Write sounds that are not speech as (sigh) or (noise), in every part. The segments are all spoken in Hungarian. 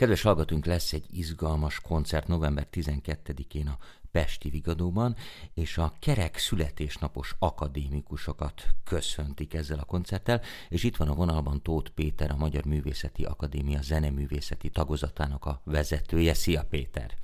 Kedves hallgatóink, lesz egy izgalmas koncert november 12-én a Pesti Vigadóban, és a kerek születésnapos akadémikusokat köszöntik ezzel a koncerttel, és itt van a vonalban Tóth Péter, a Magyar Művészeti Akadémia zeneművészeti tagozatának a vezetője. Szia Péter!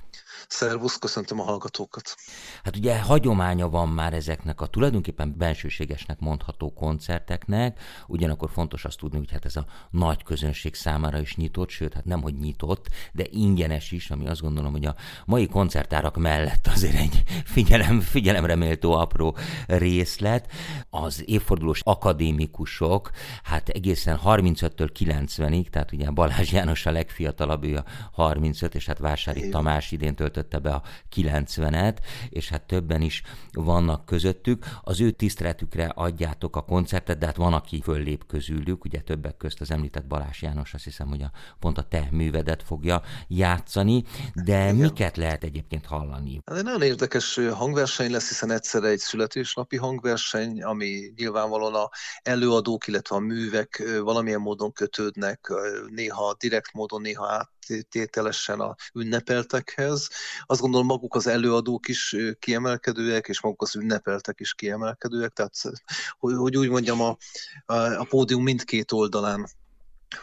Szervusz, köszöntöm a hallgatókat. Hát ugye hagyománya van már ezeknek a tulajdonképpen bensőségesnek mondható koncerteknek, ugyanakkor fontos azt tudni, hogy hát ez a nagy közönség számára is nyitott, sőt, hát nem, hogy nyitott, de ingyenes is, ami azt gondolom, hogy a mai koncertárak mellett azért egy figyelem, figyelemre méltó apró részlet. Az évfordulós akadémikusok, hát egészen 35-től 90-ig, tehát ugye Balázs János a legfiatalabb, ő a 35, és hát Vásári Tamás idén töltötte be a 90-et, és hát többen is vannak közöttük. Az ő tiszteletükre adjátok a koncertet, de hát van, aki föllép közülük, ugye többek közt az említett Balázs János, azt hiszem, hogy a, pont a te művedet fogja játszani, de Igen. miket lehet egyébként hallani? Hát nagyon érdekes hangverseny lesz, hiszen egyszer egy születésnapi hangverseny, ami nyilvánvalóan a előadók, illetve a művek valamilyen módon kötődnek, néha direkt módon, néha át tételesen a ünnepeltekhez. Azt gondolom maguk az előadók is kiemelkedőek, és maguk az ünnepeltek is kiemelkedőek, tehát hogy, úgy mondjam, a, a pódium mindkét oldalán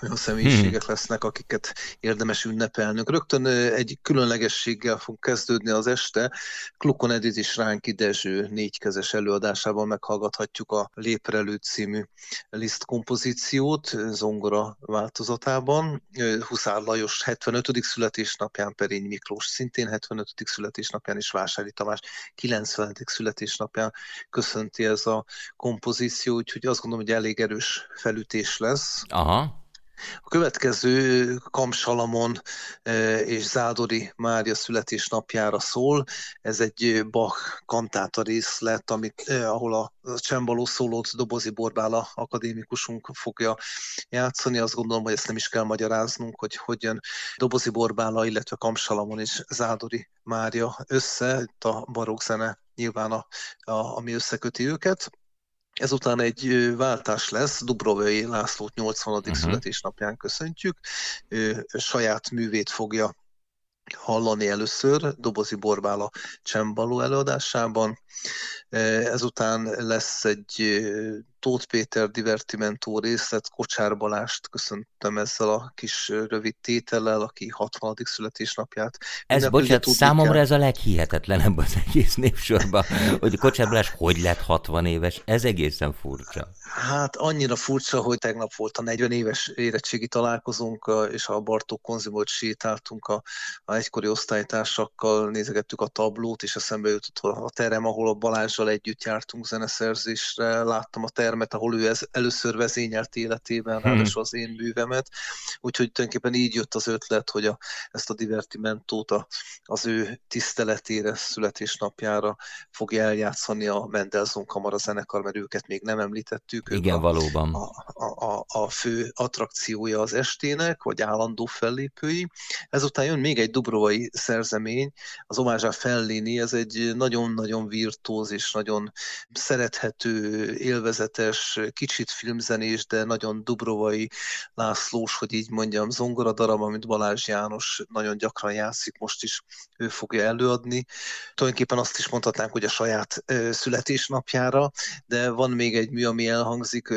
olyan személyiségek hmm. lesznek, akiket érdemes ünnepelnünk. Rögtön egy különlegességgel fog kezdődni az este. Klukon Edith és Ránki Dezső négykezes előadásában meghallgathatjuk a Léprelő című Liszt kompozíciót zongora változatában. Huszár Lajos 75. születésnapján, Perény Miklós szintén 75. születésnapján, és Vásári Tamás 90. születésnapján köszönti ez a kompozíció, úgyhogy azt gondolom, hogy elég erős felütés lesz. Aha. A következő Kamsalamon e, és Zádori Mária születésnapjára szól. Ez egy Bach kantáta részlet, amit, eh, ahol a csembaló szólót Dobozi Borbála akadémikusunk fogja játszani. Azt gondolom, hogy ezt nem is kell magyaráznunk, hogy hogyan Dobozi Borbála, illetve Kamsalamon és Zádori Mária össze, itt a barokk zene nyilván a, a, ami összeköti őket. Ezután egy váltás lesz, Dubrovai Lászlót 80. Uh-huh. születésnapján köszöntjük. Saját művét fogja hallani először Dobozi Borbála Csembaló előadásában. Ezután lesz egy Tóth Péter divertimentó részlet, Kocsár Balást köszöntöm ezzel a kis rövid tétellel, aki 60. születésnapját. Ez, bocsánat, számomra kell. ez a leghihetetlenebb az egész népsorban, hogy Kocsár Balázs hogy lett 60 éves, ez egészen furcsa. Hát annyira furcsa, hogy tegnap volt a 40 éves érettségi találkozónk, és a Bartók konzimot sétáltunk a, a egykori osztálytársakkal, nézegettük a tablót, és eszembe jutott a terem, ahol a Balázsral együtt jártunk zeneszerzésre, láttam a termet, ahol ő ez először vezényelt életében, hmm. ráadásul az én művemet, úgyhogy tulajdonképpen így jött az ötlet, hogy a, ezt a divertimentót a, az ő tiszteletére, születésnapjára fogja eljátszani a Mendelssohn Kamara zenekar, mert őket még nem említettük, ők Igen, a, valóban. A, a, a fő attrakciója az estének, vagy állandó fellépői. Ezután jön még egy dubrovai szerzemény, az Omázsá Fellini, ez egy nagyon-nagyon virtuóz és nagyon szerethető, élvezetes, kicsit filmzenés, de nagyon dubrovai Lászlós, hogy így mondjam, zongoradarab, amit Balázs János nagyon gyakran játszik, most is ő fogja előadni. Tulajdonképpen azt is mondhatnánk, hogy a saját születésnapjára, de van még egy mű, ami elhang elhangzik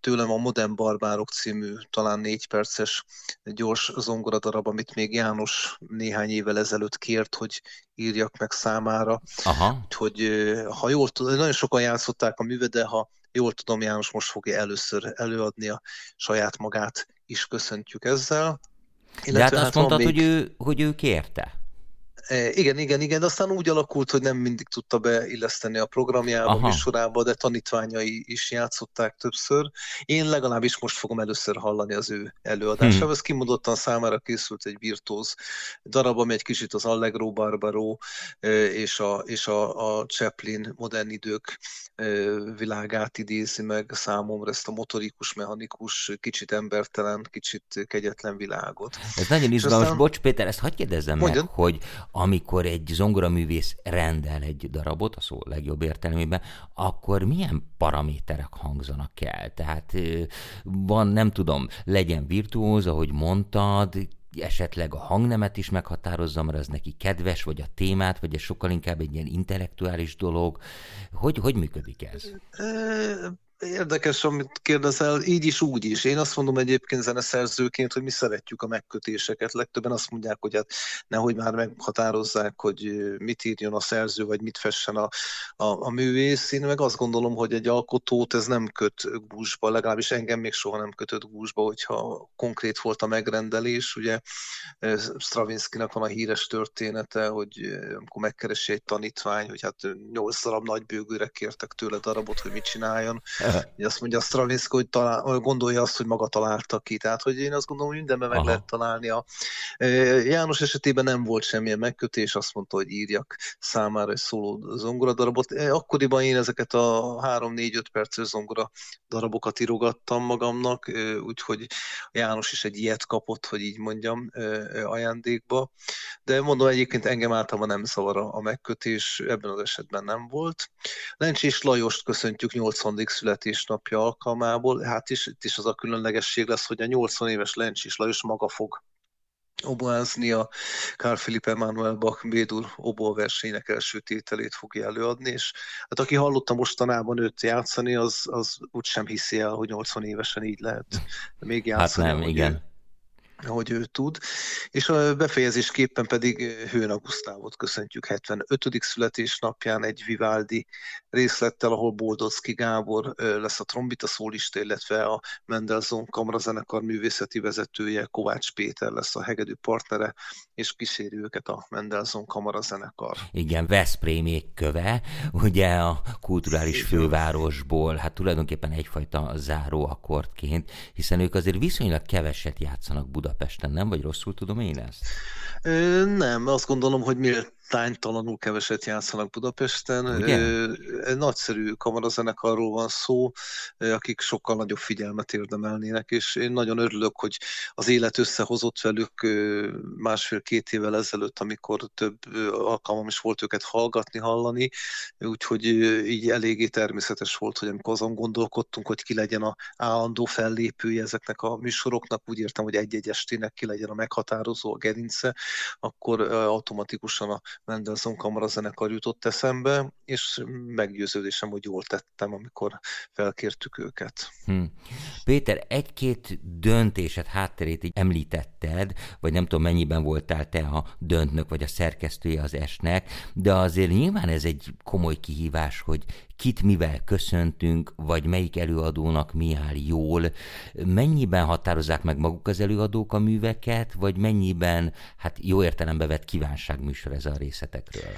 tőlem a Modern Barbárok című talán négy perces gyors zongoradarab, amit még János néhány évvel ezelőtt kért, hogy írjak meg számára. Aha. Hogy ha jól tudom, nagyon sokan játszották a művet, de ha jól tudom, János most fogja először előadni a saját magát is köszöntjük ezzel. Illetve de hát azt hát mondtad, még... hogy, ő, hogy ő kérte. E, igen, igen, igen, de aztán úgy alakult, hogy nem mindig tudta beilleszteni a programjába, Aha. műsorába, de tanítványai is játszották többször. Én legalábbis most fogom először hallani az ő előadását. Hmm. Ez kimondottan számára készült egy virtuóz darab, ami egy kicsit az Allegro Barbaro e, és a, és a, a Chaplin modern idők e, világát idézi meg számomra, ezt a motorikus, mechanikus, kicsit embertelen, kicsit kegyetlen világot. Ez nagyon izgalmas. Aztán... Bocs, Péter, ezt hagyd kérdezzem Mondjad? meg, hogy amikor egy zongoraművész rendel egy darabot, a szó legjobb értelmében, akkor milyen paraméterek hangzanak el? Tehát van, nem tudom, legyen virtuóz, ahogy mondtad, esetleg a hangnemet is meghatározza, mert az neki kedves, vagy a témát, vagy ez sokkal inkább egy ilyen intellektuális dolog. Hogy, hogy működik ez? Érdekes, amit kérdezel, így is, úgy is. Én azt mondom egyébként zeneszerzőként, hogy mi szeretjük a megkötéseket. Legtöbben azt mondják, hogy hát nehogy már meghatározzák, hogy mit írjon a szerző, vagy mit fessen a, a, a művész. Én meg azt gondolom, hogy egy alkotót ez nem köt gúzsba, legalábbis engem még soha nem kötött gúzsba, hogyha konkrét volt a megrendelés. Ugye Stravinskynak van a híres története, hogy amikor megkeresi egy tanítvány, hogy hát nyolc darab nagy bőgőre kértek tőle darabot, hogy mit csináljon (laughs) azt mondja a Stravinsky, hogy talál, gondolja azt, hogy maga találta ki. Tehát, hogy én azt gondolom, hogy mindenben meg Aha. lehet találni. A, János esetében nem volt semmilyen megkötés, azt mondta, hogy írjak számára egy szóló zongora darabot. Akkoriban én ezeket a 3-4-5 perces zongora darabokat írogattam magamnak, úgyhogy János is egy ilyet kapott, hogy így mondjam, ajándékba. De mondom, egyébként engem általában nem zavar a megkötés, ebben az esetben nem volt. Lencsés Lajost köszöntjük 80. szület születésnapja alkalmából, hát is, itt is az a különlegesség lesz, hogy a 80 éves Lencsis Lajos maga fog oboázni a Carl Philipp Emanuel Bach Bédur obó versenynek első tételét fogja előadni, és hát aki hallotta mostanában őt játszani, az, az úgy sem hiszi el, hogy 80 évesen így lehet még játszani. Hát nem, igen hogy ő tud, és a befejezésképpen pedig Hőn Gusztávot köszöntjük 75. születésnapján egy Vivaldi részlettel, ahol Boldocki Gábor lesz a trombita szólista, illetve a Mendelssohn Kamarazenekar művészeti vezetője, Kovács Péter lesz a hegedű partnere, és kíséri őket a Mendelssohn Kamarazenekar. Igen, Veszprémék köve, ugye a kulturális fővárosból, hát tulajdonképpen egyfajta záróakkordként, hiszen ők azért viszonylag keveset játszanak Budapeston Budapesten, nem? Vagy rosszul tudom én ezt? Ö, nem, azt gondolom, hogy miért tánytalanul keveset játszanak Budapesten. Ugye? Nagyszerű kamarazenekarról van szó, akik sokkal nagyobb figyelmet érdemelnének, és én nagyon örülök, hogy az élet összehozott velük másfél-két évvel ezelőtt, amikor több alkalmam is volt őket hallgatni, hallani, úgyhogy így eléggé természetes volt, hogy amikor azon gondolkodtunk, hogy ki legyen a állandó fellépője ezeknek a műsoroknak, úgy értem, hogy egy-egy estének ki legyen a meghatározó, a gerince, akkor automatikusan a Mendelssohn kamarazenekar jutott eszembe, és meggyőződésem, hogy jól tettem, amikor felkértük őket. Hmm. Péter, egy-két döntéset, hátterét így említetted, vagy nem tudom mennyiben voltál te a döntnök, vagy a szerkesztője az esnek, de azért nyilván ez egy komoly kihívás, hogy kit mivel köszöntünk, vagy melyik előadónak mi áll jól, mennyiben határozzák meg maguk az előadók a műveket, vagy mennyiben, hát jó értelembe vett kívánságműsor ez a részletekről?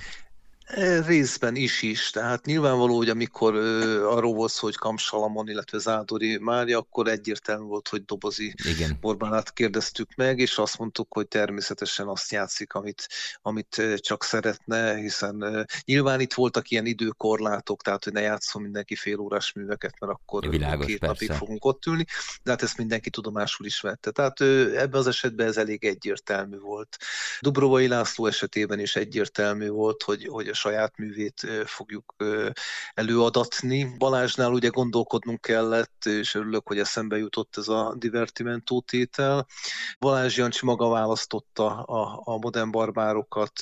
Részben is is, tehát nyilvánvaló, hogy amikor ö, arról volt hogy Kamsalamon, illetve Zádori Mária, akkor egyértelmű volt, hogy dobozi Igen. Borbánát kérdeztük meg, és azt mondtuk, hogy természetesen azt játszik, amit, amit csak szeretne, hiszen ö, nyilván itt voltak ilyen időkorlátok, tehát hogy ne játszom mindenki fél órás műveket, mert akkor Világos, két persze. napig fogunk ott ülni, de hát ezt mindenki tudomásul is vette. Tehát ö, ebben az esetben ez elég egyértelmű volt. Dubrovai László esetében is egyértelmű volt, hogy, hogy a saját művét fogjuk előadatni. Balázsnál ugye gondolkodnunk kellett, és örülök, hogy eszembe jutott ez a divertimentó tétel. Balázs Jancsi maga választotta a, a modern barbárokat,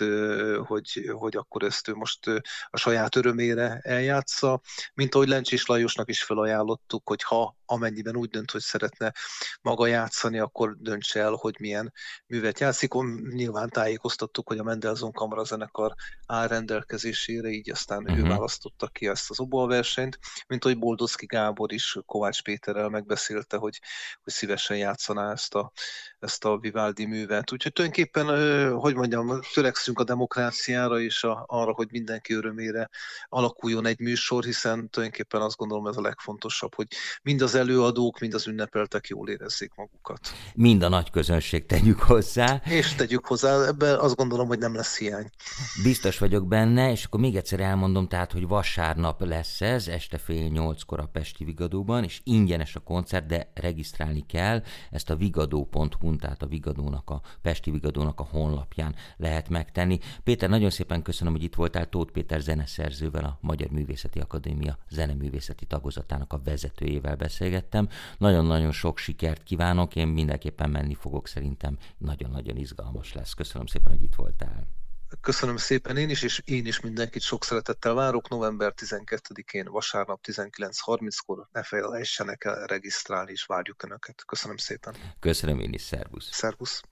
hogy, hogy akkor ezt ő most a saját örömére eljátsza, mint ahogy Lencsés Lajosnak is felajánlottuk, hogy ha amennyiben úgy dönt, hogy szeretne maga játszani, akkor döntse el, hogy milyen művet játszik. Nyilván tájékoztattuk, hogy a Mendelssohn Kamara zenekar áll rendelkezésére, így aztán uh-huh. ő mhm. választotta ki ezt az versenyt, mint hogy Boldozki Gábor is Kovács Péterrel megbeszélte, hogy, hogy szívesen játszaná ezt a, ezt a Vivaldi művet. Úgyhogy tulajdonképpen, hogy mondjam, törekszünk a demokráciára és a, arra, hogy mindenki örömére alakuljon egy műsor, hiszen tulajdonképpen azt gondolom ez a legfontosabb, hogy mind az előadók, mind az ünnepeltek jól érezzék magukat. Mind a nagy közönség tegyük hozzá. És tegyük hozzá, ebben azt gondolom, hogy nem lesz hiány. Biztos vagyok benne, és akkor még egyszer elmondom, tehát, hogy vasárnap lesz ez, este fél nyolckor a Pesti Vigadóban, és ingyenes a koncert, de regisztrálni kell, ezt a vigadó.hu, tehát a Vigadónak, a Pesti Vigadónak a honlapján lehet megtenni. Péter, nagyon szépen köszönöm, hogy itt voltál Tóth Péter zeneszerzővel, a Magyar Művészeti Akadémia zeneművészeti tagozatának a vezetőjével beszél beszélgettem. Nagyon-nagyon sok sikert kívánok, én mindenképpen menni fogok, szerintem nagyon-nagyon izgalmas lesz. Köszönöm szépen, hogy itt voltál. Köszönöm szépen én is, és én is mindenkit sok szeretettel várok. November 12-én vasárnap 19.30-kor ne felejtsenek el regisztrálni, és várjuk Önöket. Köszönöm szépen. Köszönöm én is, szervusz. Szervusz.